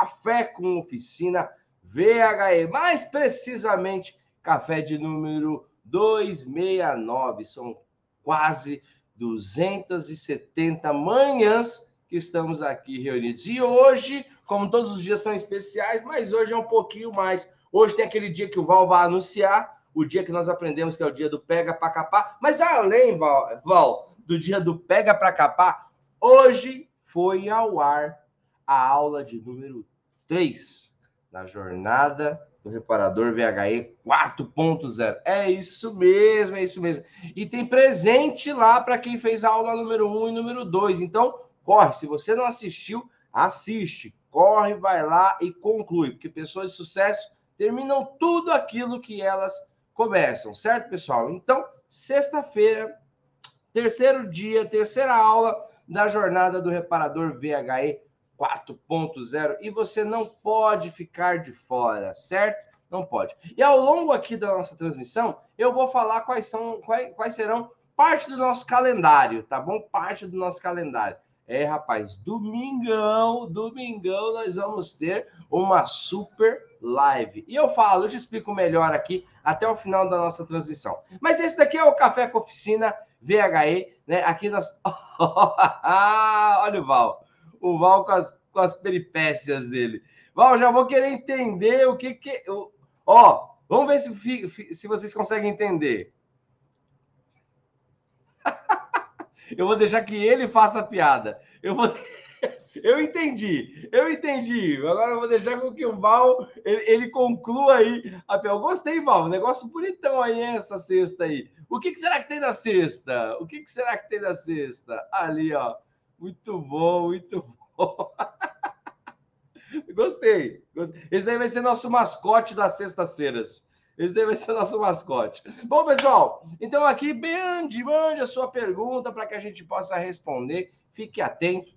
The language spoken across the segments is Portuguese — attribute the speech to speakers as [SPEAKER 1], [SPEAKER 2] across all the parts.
[SPEAKER 1] Café com Oficina VHE. Mais precisamente, café de número 269. São quase 270 manhãs que estamos aqui reunidos. E hoje, como todos os dias são especiais, mas hoje é um pouquinho mais. Hoje tem aquele dia que o Val vai anunciar, o dia que nós aprendemos que é o dia do pega para capar. Mas além, Val, Val do dia do pega para capar, hoje foi ao ar a aula de número 3 na jornada do reparador VHE 4.0. É isso mesmo, é isso mesmo. E tem presente lá para quem fez a aula número 1 e número 2. Então, corre, se você não assistiu, assiste. Corre, vai lá e conclui, porque pessoas de sucesso terminam tudo aquilo que elas começam, certo, pessoal? Então, sexta-feira, terceiro dia, terceira aula da jornada do reparador VHE 4.0 e você não pode ficar de fora, certo? Não pode. E ao longo aqui da nossa transmissão, eu vou falar quais são quais, quais serão parte do nosso calendário, tá bom? Parte do nosso calendário. É, rapaz, domingão, domingão nós vamos ter uma super live. E eu falo, eu te explico melhor aqui até o final da nossa transmissão. Mas esse daqui é o Café com Oficina VHE, né? Aqui nós. Olha o Val. O Val com as, com as peripécias dele. Val, já vou querer entender o que que. Ó, vamos ver se, se vocês conseguem entender. Eu vou deixar que ele faça a piada. Eu vou. Eu entendi, eu entendi. Agora eu vou deixar com que o Val ele, ele conclua aí. Eu gostei, Val. Negócio bonitão aí essa cesta aí. O que, que, será que tem na cesta? O que, que será que tem na cesta? Ali, ó. Muito bom, muito bom. gostei, gostei. Esse vai ser nosso mascote das sextas-feiras. Esse deve ser nosso mascote. Bom, pessoal, então aqui, mande, mande a sua pergunta para que a gente possa responder. Fique atento,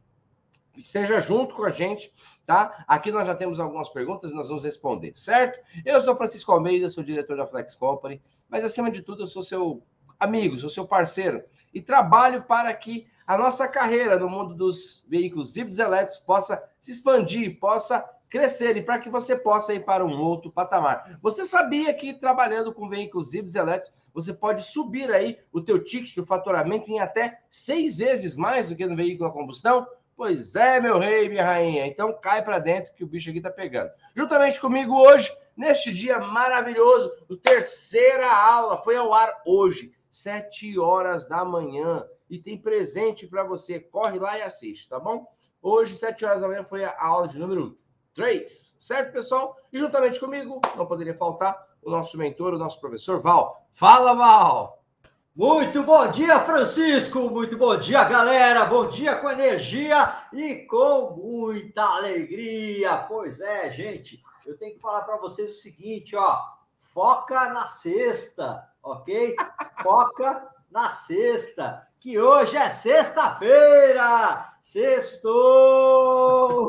[SPEAKER 1] esteja junto com a gente, tá? Aqui nós já temos algumas perguntas e nós vamos responder, certo? Eu sou Francisco Almeida, sou diretor da Flex Company, mas acima de tudo eu sou seu amigo, sou seu parceiro e trabalho para que a nossa carreira no mundo dos veículos híbridos elétricos possa se expandir, possa crescer e para que você possa ir para um outro patamar. Você sabia que trabalhando com veículos híbridos elétricos, você pode subir aí o teu ticket de faturamento em até seis vezes mais do que no veículo a combustão? Pois é, meu rei, minha rainha. Então cai para dentro que o bicho aqui tá pegando. Juntamente comigo hoje, neste dia maravilhoso, o terceira aula foi ao ar hoje, sete horas da manhã. E tem presente para você. Corre lá e assiste, tá bom? Hoje, sete horas da manhã, foi a aula de número 3. Certo, pessoal? E juntamente comigo, não poderia faltar o nosso mentor, o nosso professor Val. Fala, Val!
[SPEAKER 2] Muito bom dia, Francisco! Muito bom dia, galera! Bom dia com energia e com muita alegria! Pois é, gente, eu tenho que falar para vocês o seguinte, ó. Foca na sexta, ok? Foca na sexta, que hoje é sexta-feira! Sextou!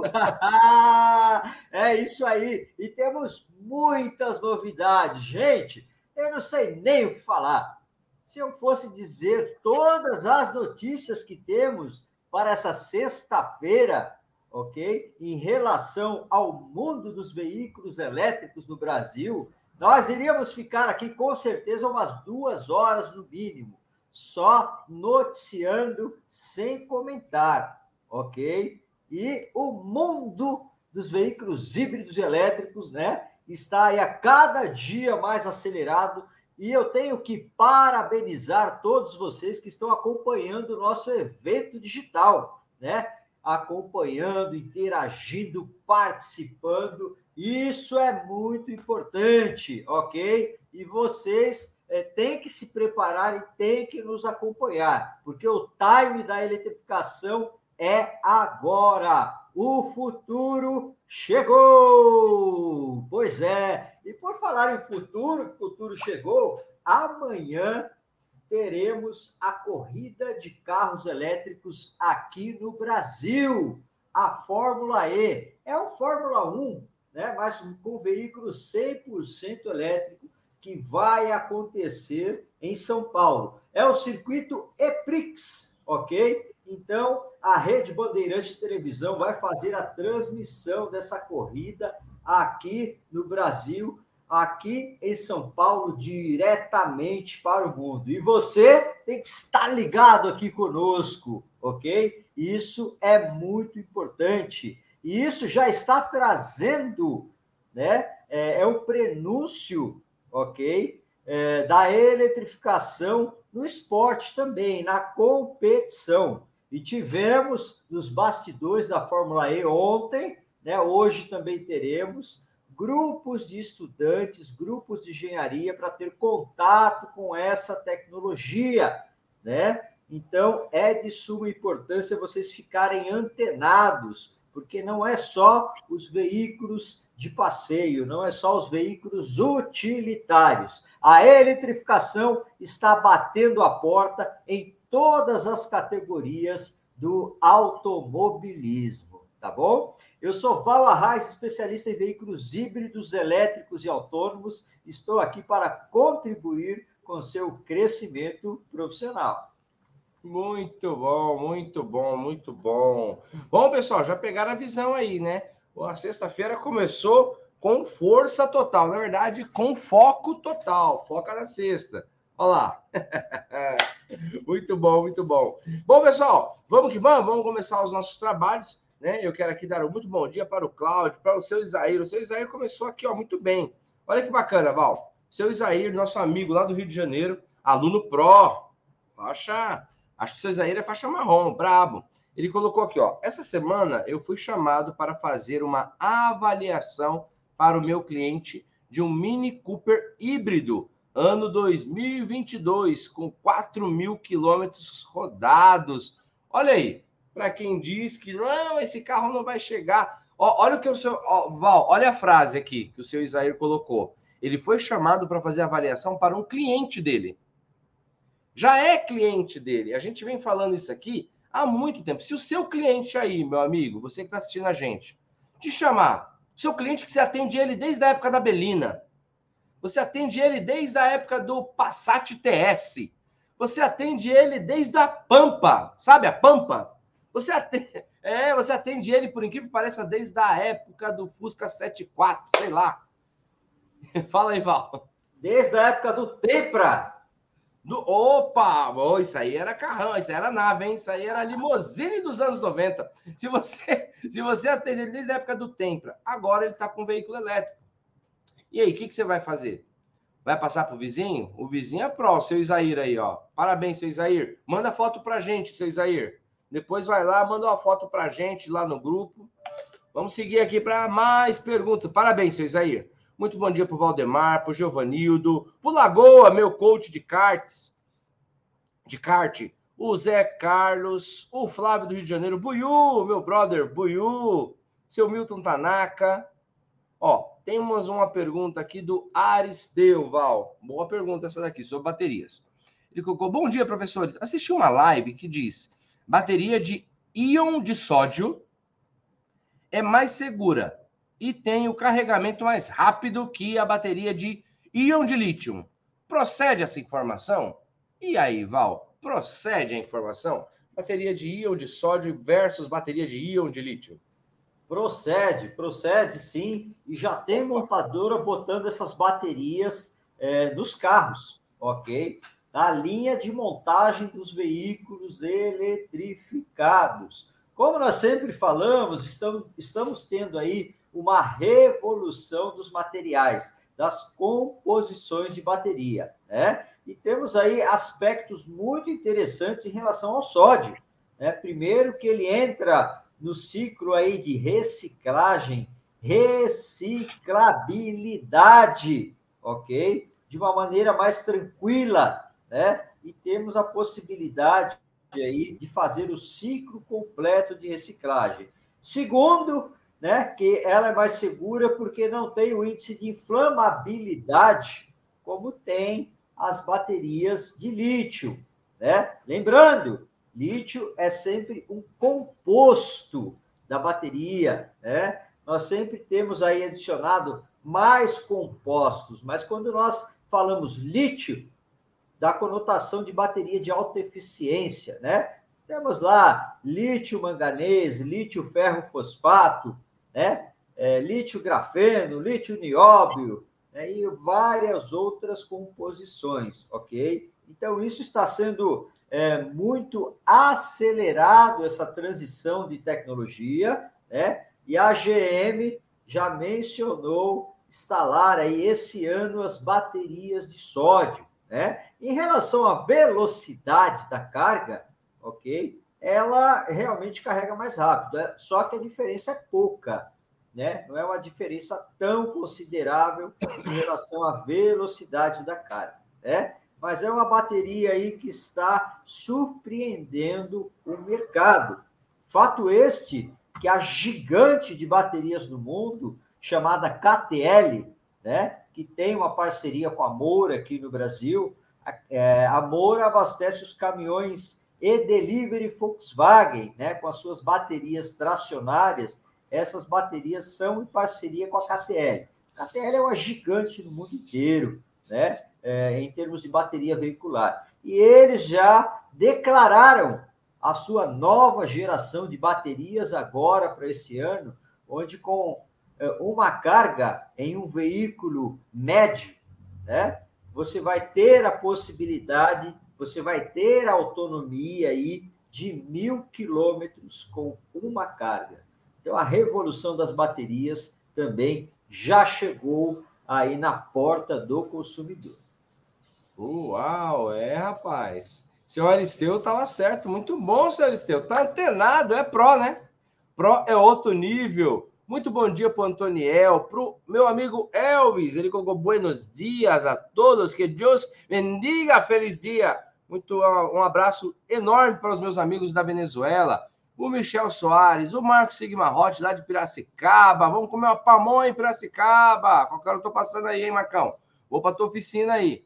[SPEAKER 2] é isso aí. E temos muitas novidades. Gente, eu não sei nem o que falar. Se eu fosse dizer todas as notícias que temos para essa sexta-feira, ok? Em relação ao mundo dos veículos elétricos no Brasil, nós iríamos ficar aqui com certeza umas duas horas no mínimo, só noticiando sem comentar ok? E o mundo dos veículos híbridos elétricos, né? Está aí a cada dia mais acelerado e eu tenho que parabenizar todos vocês que estão acompanhando o nosso evento digital, né? Acompanhando, interagindo, participando. Isso é muito importante, ok? E vocês é, têm que se preparar e têm que nos acompanhar, porque o time da eletrificação é agora. O futuro chegou! Pois é. E por falar em futuro, o futuro chegou, amanhã teremos a corrida de carros elétricos aqui no Brasil. A Fórmula E. É o Fórmula 1, né? mas com veículo 100% elétrico que vai acontecer em São Paulo. É o circuito EPRIX, ok? Então, a Rede Bandeirantes de Televisão vai fazer a transmissão dessa corrida aqui no Brasil, aqui em São Paulo, diretamente para o mundo. E você tem que estar ligado aqui conosco, ok? Isso é muito importante. E isso já está trazendo, né? É, é um prenúncio, ok? É, da eletrificação no esporte também, na competição. E tivemos nos bastidores da Fórmula E ontem, né? Hoje também teremos grupos de estudantes, grupos de engenharia para ter contato com essa tecnologia, né? Então é de suma importância vocês ficarem antenados, porque não é só os veículos de passeio, não é só os veículos utilitários. A eletrificação está batendo a porta em todas as categorias do automobilismo, tá bom? Eu sou Val Arraes, especialista em veículos híbridos, elétricos e autônomos. Estou aqui para contribuir com seu crescimento profissional.
[SPEAKER 1] Muito bom, muito bom, muito bom. Bom, pessoal, já pegaram a visão aí, né? A sexta-feira começou com força total, na verdade, com foco total. Foca na sexta. Olha lá. muito bom, muito bom. Bom, pessoal, vamos que vamos, vamos começar os nossos trabalhos. Né? Eu quero aqui dar um muito bom dia para o Cláudio, para o seu Isaír. O seu Isaír começou aqui, ó, muito bem. Olha que bacana, Val. Seu Isaír, nosso amigo lá do Rio de Janeiro, aluno pró, faixa, acho que o seu Isaír é faixa marrom, brabo. Ele colocou aqui, ó, essa semana eu fui chamado para fazer uma avaliação para o meu cliente de um Mini Cooper híbrido ano 2022, com 4 mil quilômetros rodados. Olha aí, para quem diz que não, esse carro não vai chegar. Ó, olha o que o seu. Ó, Val, olha a frase aqui que o seu Isaír colocou. Ele foi chamado para fazer avaliação para um cliente dele. Já é cliente dele. A gente vem falando isso aqui há muito tempo. Se o seu cliente aí, meu amigo, você que está assistindo a gente, te chamar, seu cliente que você atende ele desde a época da Belina, você atende ele desde a época do Passat TS. Você atende ele desde a Pampa. Sabe a Pampa? Você atende, é, você atende ele, por incrível que pareça, desde a época do Fusca 74, sei lá. Fala aí, Val.
[SPEAKER 2] Desde a época do Tempra.
[SPEAKER 1] Opa! Oh, isso aí era carrão, isso aí era nave, hein? Isso aí era limousine dos anos 90. Se você, se você atende ele desde a época do Tempra, agora ele está com veículo elétrico. E aí, o que, que você vai fazer? Vai passar para o vizinho? O vizinho é pró, seu Isair aí, ó. Parabéns, seu Isair. Manda foto para gente, seu Isair. Depois vai lá, manda uma foto para gente lá no grupo. Vamos seguir aqui para mais perguntas. Parabéns, seu Isair. Muito bom dia para o Valdemar, para o Giovanildo, para o Lagoa, meu coach de karts, de kart, o Zé Carlos, o Flávio do Rio de Janeiro, Buiu, meu brother, Buiu, seu Milton Tanaka. Ó, temos uma pergunta aqui do Aristeu Val. Boa pergunta essa daqui, sobre baterias. Ele colocou: Bom dia, professores. Assisti uma live que diz: bateria de íon de sódio é mais segura e tem o carregamento mais rápido que a bateria de íon de lítio. Procede essa informação? E aí, Val? Procede a informação? Bateria de íon de sódio versus bateria de íon de lítio.
[SPEAKER 2] Procede, procede sim, e já tem montadora botando essas baterias é, nos carros, ok? Na linha de montagem dos veículos eletrificados. Como nós sempre falamos, estamos, estamos tendo aí uma revolução dos materiais, das composições de bateria, né? E temos aí aspectos muito interessantes em relação ao sódio. Né? Primeiro, que ele entra no ciclo aí de reciclagem, reciclabilidade, ok? De uma maneira mais tranquila, né? E temos a possibilidade aí de fazer o ciclo completo de reciclagem. Segundo, né, que ela é mais segura porque não tem o índice de inflamabilidade como tem as baterias de lítio, né? Lembrando, Lítio é sempre um composto da bateria, né? Nós sempre temos aí adicionado mais compostos, mas quando nós falamos lítio, dá conotação de bateria de alta eficiência, né? Temos lá lítio manganês, lítio ferro fosfato, né? É, lítio grafeno, lítio nióbio, né? e várias outras composições, ok? Então, isso está sendo é, muito acelerado, essa transição de tecnologia, né? E a GM já mencionou instalar aí esse ano as baterias de sódio, né? Em relação à velocidade da carga, ok? Ela realmente carrega mais rápido, é, só que a diferença é pouca, né? Não é uma diferença tão considerável em relação à velocidade da carga, né? Mas é uma bateria aí que está surpreendendo o mercado. Fato este que a gigante de baterias do mundo, chamada KTL, né? Que tem uma parceria com a Moura aqui no Brasil. A, é, a Moura abastece os caminhões e-Delivery Volkswagen, né, com as suas baterias tracionárias, essas baterias são em parceria com a KTL. A KTL é uma gigante no mundo inteiro, né, é, em termos de bateria veicular. E eles já declararam a sua nova geração de baterias agora para esse ano, onde com é, uma carga em um veículo médio, né, você vai ter a possibilidade você vai ter autonomia aí de mil quilômetros com uma carga. Então, a revolução das baterias também já chegou aí na porta do consumidor.
[SPEAKER 1] Uau, é, rapaz. Seu Aristeu estava certo. Muito bom, seu Aristeu. Tá antenado, é pró, né? Pró é outro nível. Muito bom dia para o Antoniel, para o meu amigo Elvis. Ele colocou buenos dias a todos. Que Deus bendiga. Feliz dia. Muito um abraço enorme para os meus amigos da Venezuela. O Michel Soares, o Marcos Sigmarote, lá de Piracicaba. Vamos comer uma pamonha em Piracicaba. Qualquer hora eu tô passando aí, hein, Marcão? Vou para tua oficina aí.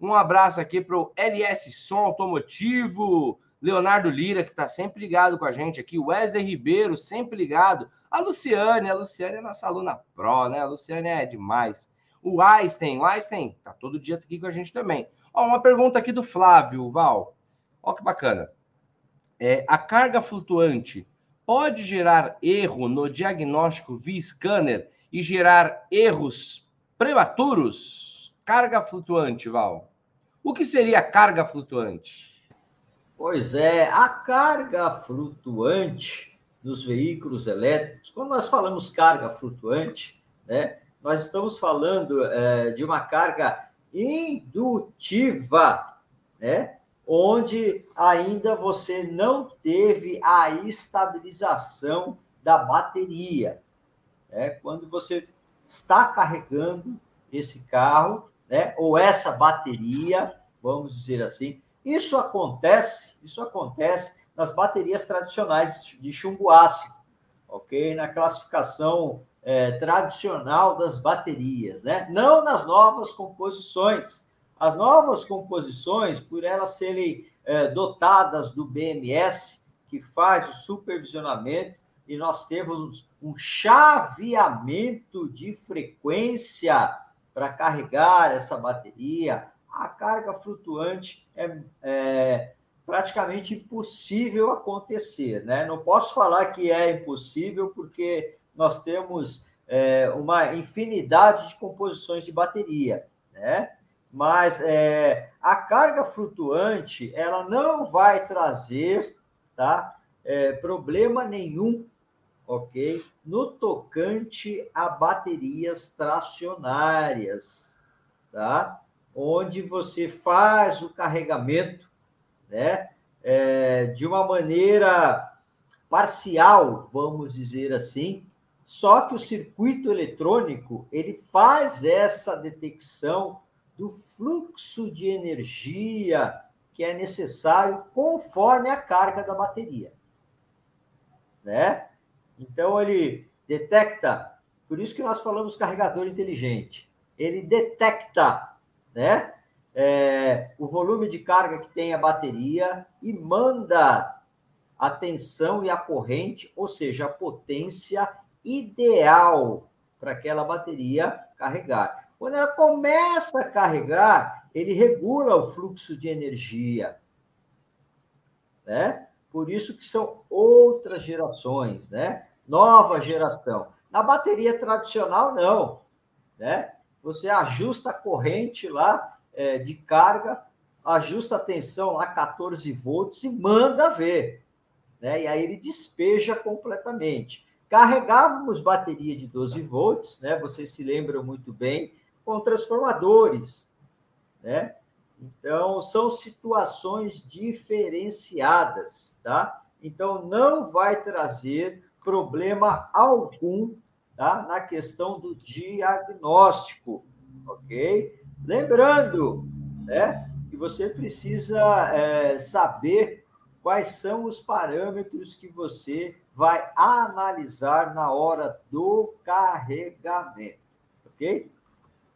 [SPEAKER 1] Um abraço aqui para o LS Som Automotivo. Leonardo Lira, que está sempre ligado com a gente aqui, Wesley Ribeiro, sempre ligado, a Luciane, a Luciane é nossa aluna pró, né? A Luciane é demais. O Einstein, o Einstein tá todo dia aqui com a gente também. Ó, uma pergunta aqui do Flávio, Val. Ó que bacana. É, a carga flutuante pode gerar erro no diagnóstico via scanner e gerar erros prematuros? Carga flutuante, Val. O que seria carga flutuante?
[SPEAKER 2] Pois é, a carga flutuante dos veículos elétricos, quando nós falamos carga flutuante, né, nós estamos falando é, de uma carga indutiva, né, onde ainda você não teve a estabilização da bateria. Né? Quando você está carregando esse carro, né, ou essa bateria, vamos dizer assim, isso acontece, isso acontece nas baterias tradicionais de chumbo ácido, ok? Na classificação é, tradicional das baterias, né? Não nas novas composições. As novas composições, por elas serem é, dotadas do BMS, que faz o supervisionamento, e nós temos um chaveamento de frequência para carregar essa bateria, a carga flutuante é, é praticamente impossível acontecer. Né? Não posso falar que é impossível, porque nós temos é, uma infinidade de composições de bateria, né? Mas é, a carga flutuante ela não vai trazer, tá? É, problema nenhum, ok? No tocante a baterias tracionárias, tá? onde você faz o carregamento, né, é, de uma maneira parcial, vamos dizer assim, só que o circuito eletrônico ele faz essa detecção do fluxo de energia que é necessário conforme a carga da bateria, né? Então ele detecta, por isso que nós falamos carregador inteligente. Ele detecta né? É, o volume de carga que tem a bateria e manda a tensão e a corrente, ou seja, a potência ideal para aquela bateria carregar. Quando ela começa a carregar, ele regula o fluxo de energia, né? Por isso que são outras gerações, né? Nova geração. Na bateria tradicional, não. Né? Você ajusta a corrente lá é, de carga, ajusta a tensão lá 14 volts e manda ver. Né? E aí ele despeja completamente. Carregávamos bateria de 12 volts, né? Vocês se lembram muito bem, com transformadores, né? Então, são situações diferenciadas, tá? Então, não vai trazer problema algum tá? na questão do diagnóstico, ok? Lembrando, né, que você precisa é, saber quais são os parâmetros que você vai analisar na hora do carregamento, ok?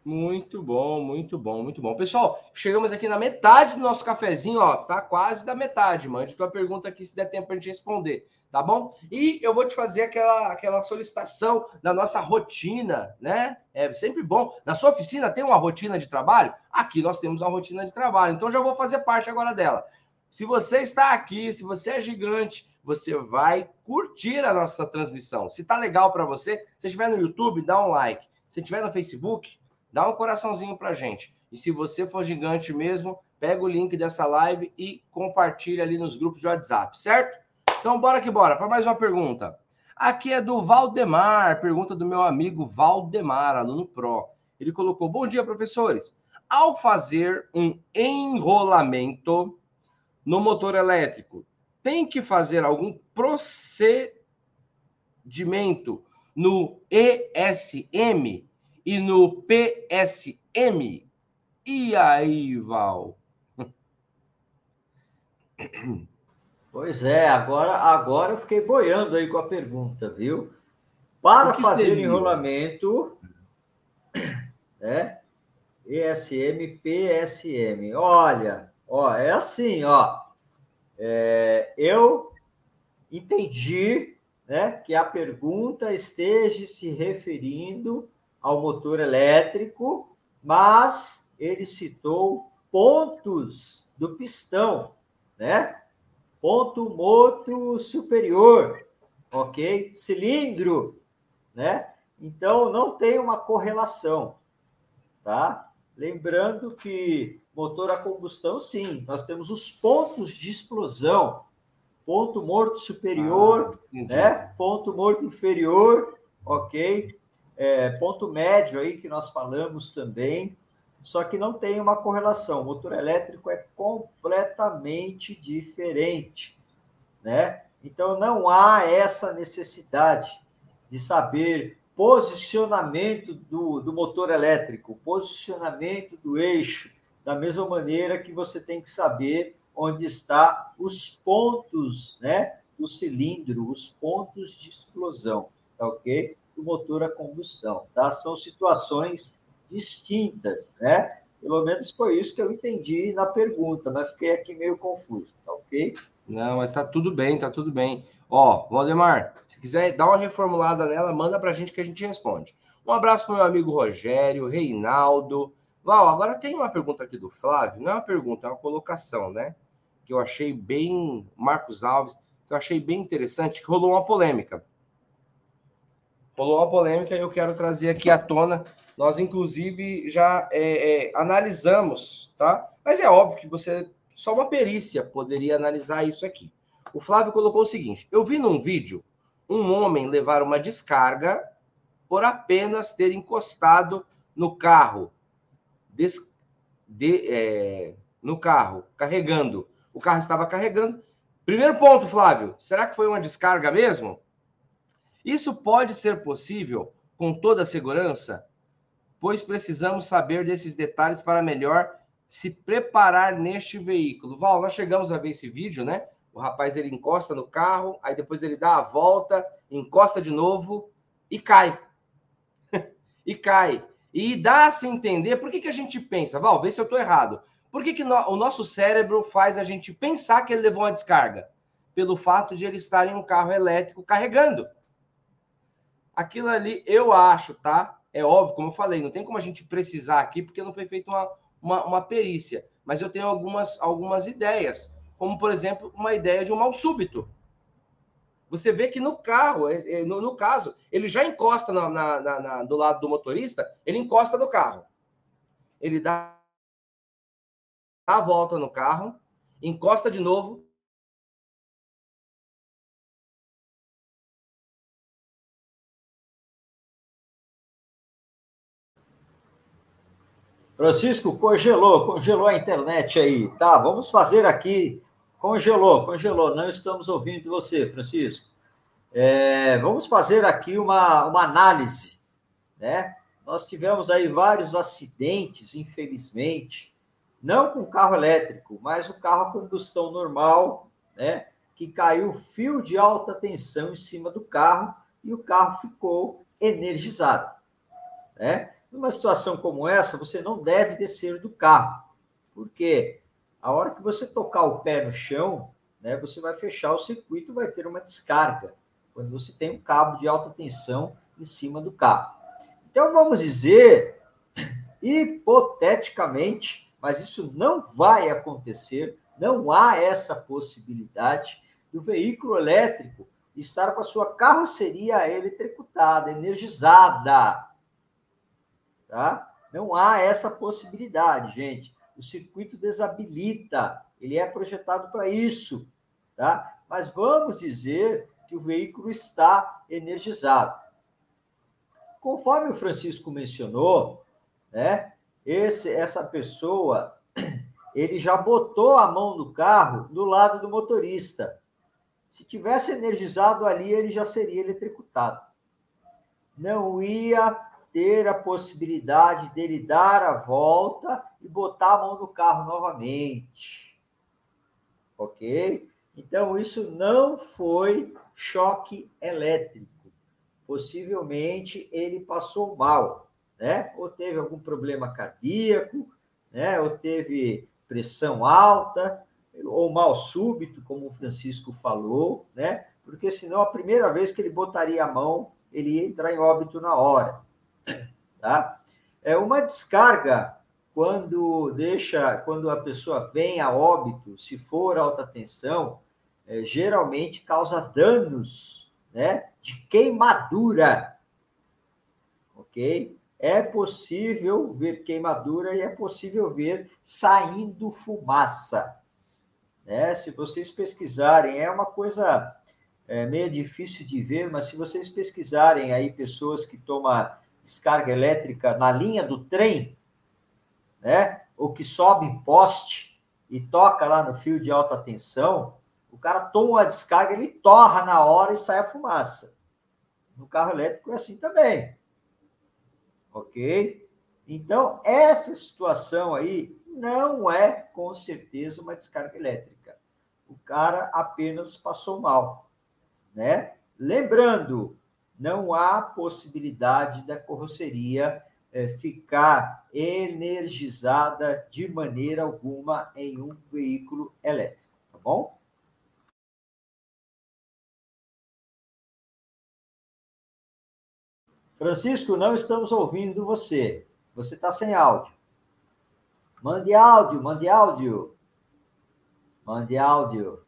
[SPEAKER 1] Muito bom, muito bom, muito bom. Pessoal, chegamos aqui na metade do nosso cafezinho, ó, tá quase da metade. Mande tua pergunta aqui se der tempo para a gente responder, tá bom? E eu vou te fazer aquela, aquela solicitação da nossa rotina, né? É sempre bom. Na sua oficina tem uma rotina de trabalho? Aqui nós temos uma rotina de trabalho, então já vou fazer parte agora dela. Se você está aqui, se você é gigante, você vai curtir a nossa transmissão. Se tá legal para você, se estiver no YouTube, dá um like. Se estiver no Facebook, dá um coraçãozinho pra gente. E se você for gigante mesmo, pega o link dessa live e compartilha ali nos grupos de WhatsApp, certo? Então, bora que bora, para mais uma pergunta. Aqui é do Valdemar, pergunta do meu amigo Valdemar, aluno Pro. Ele colocou: Bom dia, professores. Ao fazer um enrolamento no motor elétrico, tem que fazer algum procedimento no ESM e no PSM. E aí, Val?
[SPEAKER 2] Pois é, agora, agora eu fiquei boiando aí com a pergunta, viu? Para fazer seria? enrolamento, né? ESM, PSM. Olha, ó, é assim, ó. É, eu entendi, né, que a pergunta esteja se referindo ao motor elétrico, mas ele citou pontos do pistão, né? Ponto morto superior, ok? Cilindro, né? Então não tem uma correlação, tá? Lembrando que motor a combustão, sim, nós temos os pontos de explosão, ponto morto superior, ah, né? Ponto morto inferior, ok? é, ponto médio aí que nós falamos também, só que não tem uma correlação. O motor elétrico é completamente diferente, né? Então não há essa necessidade de saber posicionamento do, do motor elétrico, posicionamento do eixo, da mesma maneira que você tem que saber onde está os pontos, né, do cilindro, os pontos de explosão, tá ok? do motor a combustão, tá? São situações distintas, né? Pelo menos foi isso que eu entendi na pergunta, mas fiquei aqui meio confuso, tá ok?
[SPEAKER 1] Não, mas tá tudo bem, tá tudo bem. Ó, Valdemar, se quiser dar uma reformulada nela, manda pra gente que a gente responde. Um abraço pro meu amigo Rogério, Reinaldo. Val, agora tem uma pergunta aqui do Flávio, não é uma pergunta, é uma colocação, né? Que eu achei bem, Marcos Alves, que eu achei bem interessante, que rolou uma polêmica rolou uma polêmica e eu quero trazer aqui à tona. Nós, inclusive, já é, é, analisamos, tá? Mas é óbvio que você, só uma perícia poderia analisar isso aqui. O Flávio colocou o seguinte: eu vi num vídeo um homem levar uma descarga por apenas ter encostado no carro, des, de, é, no carro, carregando. O carro estava carregando. Primeiro ponto, Flávio, será que foi uma descarga mesmo? Isso pode ser possível com toda a segurança, pois precisamos saber desses detalhes para melhor se preparar neste veículo. Val, nós chegamos a ver esse vídeo, né? O rapaz ele encosta no carro, aí depois ele dá a volta, encosta de novo e cai. e cai. E dá a se entender por que, que a gente pensa, Val, vê se eu estou errado. Por que, que no, o nosso cérebro faz a gente pensar que ele levou uma descarga? Pelo fato de ele estar em um carro elétrico carregando. Aquilo ali, eu acho, tá? É óbvio, como eu falei, não tem como a gente precisar aqui, porque não foi feita uma, uma, uma perícia. Mas eu tenho algumas, algumas ideias. como, por exemplo, uma ideia de um mal súbito. Você vê que no carro, é, é, no, no caso, ele já encosta na, na, na, do lado do motorista, ele encosta no carro. Ele dá a volta no carro, encosta de novo,
[SPEAKER 2] Francisco, congelou, congelou a internet aí. Tá, vamos fazer aqui. Congelou, congelou. Não estamos ouvindo você, Francisco. É, vamos fazer aqui uma, uma análise, né? Nós tivemos aí vários acidentes, infelizmente, não com carro elétrico, mas o carro a combustão normal, né? Que caiu fio de alta tensão em cima do carro e o carro ficou energizado, né? Numa situação como essa, você não deve descer do carro, porque a hora que você tocar o pé no chão, né, você vai fechar o circuito vai ter uma descarga, quando você tem um cabo de alta tensão em cima do carro. Então, vamos dizer, hipoteticamente, mas isso não vai acontecer, não há essa possibilidade do veículo elétrico estar com a sua carroceria eletricutada, energizada, tá? Não há essa possibilidade, gente. O circuito desabilita, ele é projetado para isso, tá? Mas vamos dizer que o veículo está energizado. Conforme o Francisco mencionou, né? Esse, essa pessoa, ele já botou a mão do carro do lado do motorista. Se tivesse energizado ali, ele já seria eletricutado. Não ia ter a possibilidade dele dar a volta e botar a mão no carro novamente. Ok? Então, isso não foi choque elétrico. Possivelmente ele passou mal, né? Ou teve algum problema cardíaco, né? Ou teve pressão alta, ou mal súbito, como o Francisco falou, né? Porque senão a primeira vez que ele botaria a mão, ele ia entrar em óbito na hora. Tá? É uma descarga quando deixa, quando a pessoa vem a óbito, se for alta tensão, é, geralmente causa danos, né, de queimadura, ok? É possível ver queimadura e é possível ver saindo fumaça, né? Se vocês pesquisarem, é uma coisa é, meio difícil de ver, mas se vocês pesquisarem aí pessoas que tomam descarga elétrica na linha do trem, né? Ou que sobe em poste e toca lá no fio de alta tensão, o cara toma a descarga, ele torra na hora e sai a fumaça. No carro elétrico é assim também. Ok? Então, essa situação aí não é, com certeza, uma descarga elétrica. O cara apenas passou mal, né? Lembrando, não há possibilidade da carroceria é, ficar energizada de maneira alguma em um veículo elétrico, tá bom? Francisco, não estamos ouvindo você. Você está sem áudio. Mande áudio, mande áudio. Mande áudio.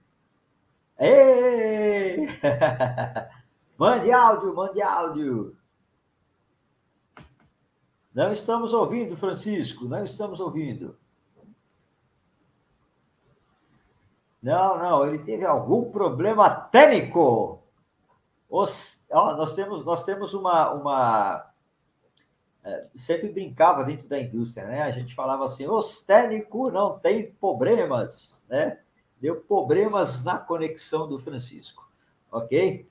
[SPEAKER 2] Ei! Mande áudio, mande áudio. Não estamos ouvindo, Francisco, não estamos ouvindo. Não, não, ele teve algum problema técnico. Os, ó, nós temos, nós temos uma, uma é, sempre brincava dentro da indústria, né? A gente falava assim, os técnicos não tem problemas, né? Deu problemas na conexão do Francisco, ok?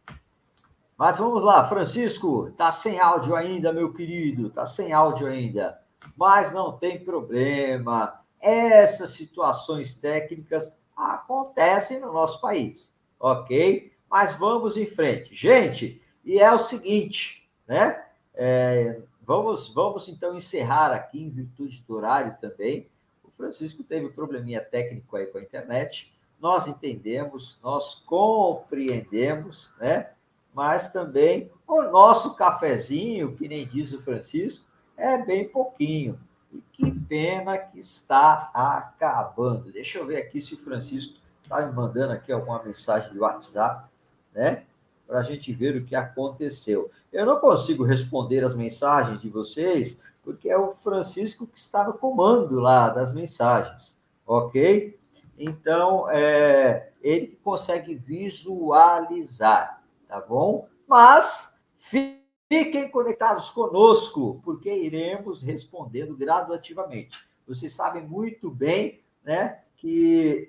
[SPEAKER 2] Mas vamos lá, Francisco, tá sem áudio ainda, meu querido, tá sem áudio ainda. Mas não tem problema. Essas situações técnicas acontecem no nosso país, ok? Mas vamos em frente. Gente, e é o seguinte, né? É, vamos, vamos então encerrar aqui em virtude do horário também. O Francisco teve um probleminha técnico aí com a internet. Nós entendemos, nós compreendemos, né? Mas também o nosso cafezinho, que nem diz o Francisco, é bem pouquinho. E que pena que está acabando. Deixa eu ver aqui se o Francisco está me mandando aqui alguma mensagem de WhatsApp, né? Para a gente ver o que aconteceu. Eu não consigo responder as mensagens de vocês, porque é o Francisco que está no comando lá das mensagens, ok? Então, é ele que consegue visualizar, tá bom? Mas fiquem conectados conosco, porque iremos respondendo graduativamente. Vocês sabem muito bem, né, que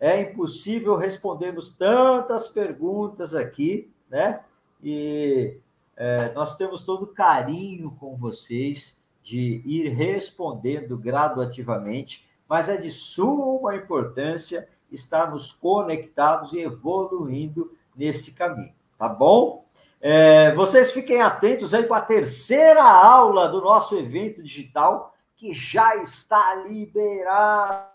[SPEAKER 2] é impossível respondermos tantas perguntas aqui, né? E é, nós temos todo carinho com vocês de ir respondendo graduativamente, mas é de suma importância estarmos conectados e evoluindo nesse caminho, tá bom? É, vocês fiquem atentos aí com a terceira aula do nosso evento digital, que já está liberada,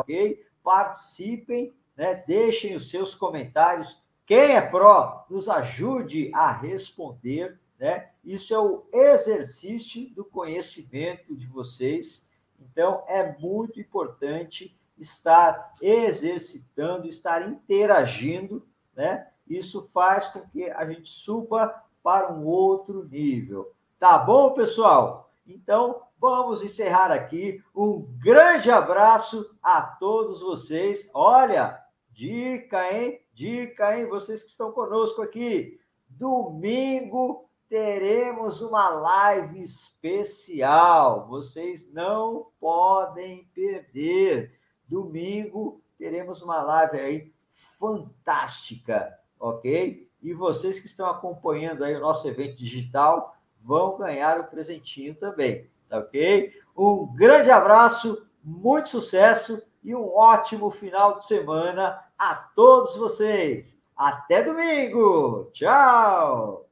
[SPEAKER 2] ok? Participem, né? deixem os seus comentários. Quem é pró, nos ajude a responder, né? Isso é o exercício do conhecimento de vocês. Então, é muito importante estar exercitando, estar interagindo, né? Isso faz com que a gente suba para um outro nível. Tá bom, pessoal? Então, vamos encerrar aqui. Um grande abraço a todos vocês. Olha, dica, hein? Dica, hein? Vocês que estão conosco aqui. Domingo teremos uma live especial. Vocês não podem perder. Domingo teremos uma live aí fantástica, ok? E vocês que estão acompanhando aí o nosso evento digital vão ganhar o presentinho também, tá ok? Um grande abraço, muito sucesso e um ótimo final de semana a todos vocês. Até domingo! Tchau!